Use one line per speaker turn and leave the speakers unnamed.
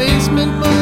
basement.